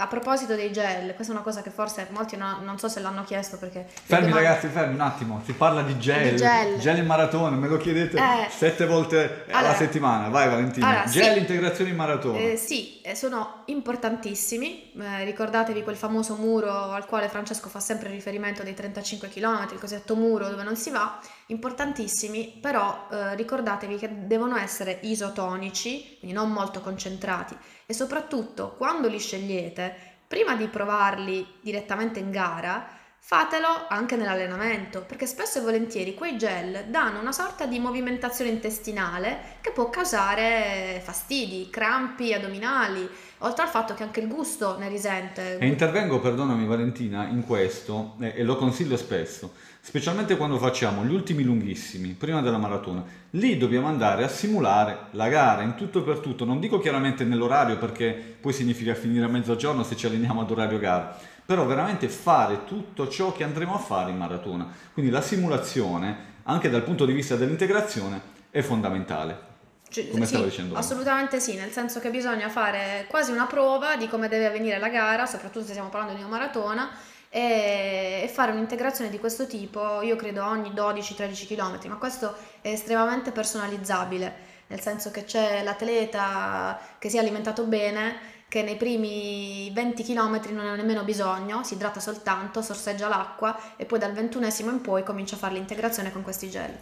a proposito dei gel, questa è una cosa che forse molti no, non so se l'hanno chiesto perché... Fermi domande- ragazzi, fermi un attimo, si parla di gel, Di gel. gel in maratona, me lo chiedete Eh. sette volte alla Allora. settimana, vai Valentina, Allora, gel sì. integrazione in maratona. Eh, sì, eh, sono importantissimi. Eh, ricordatevi quel famoso muro al quale Francesco fa sempre riferimento dei 35 km, il cosiddetto muro dove non si va. Importantissimi, però eh, ricordatevi che devono essere isotonici, quindi non molto concentrati e soprattutto quando li scegliete, prima di provarli direttamente in gara, fatelo anche nell'allenamento, perché spesso e volentieri quei gel danno una sorta di movimentazione intestinale che può causare fastidi, crampi addominali, oltre al fatto che anche il gusto ne risente. E intervengo, perdonami Valentina, in questo e lo consiglio spesso, specialmente quando facciamo gli ultimi lunghissimi, prima della maratona. Lì dobbiamo andare a simulare la gara in tutto e per tutto, non dico chiaramente nell'orario perché poi significa finire a mezzogiorno se ci alleniamo ad orario gara, però veramente fare tutto ciò che andremo a fare in maratona. Quindi la simulazione, anche dal punto di vista dell'integrazione, è fondamentale. Cioè, Come sì, stavo dicendo. Assolutamente sì, nel senso che bisogna fare quasi una prova di come deve avvenire la gara, soprattutto se stiamo parlando di una maratona, e, e fare un'integrazione di questo tipo, io credo ogni 12-13 km, ma questo è estremamente personalizzabile, nel senso che c'è l'atleta che si è alimentato bene, che nei primi 20 km non ha nemmeno bisogno, si idrata soltanto, sorseggia l'acqua e poi dal ventunesimo in poi comincia a fare l'integrazione con questi gel.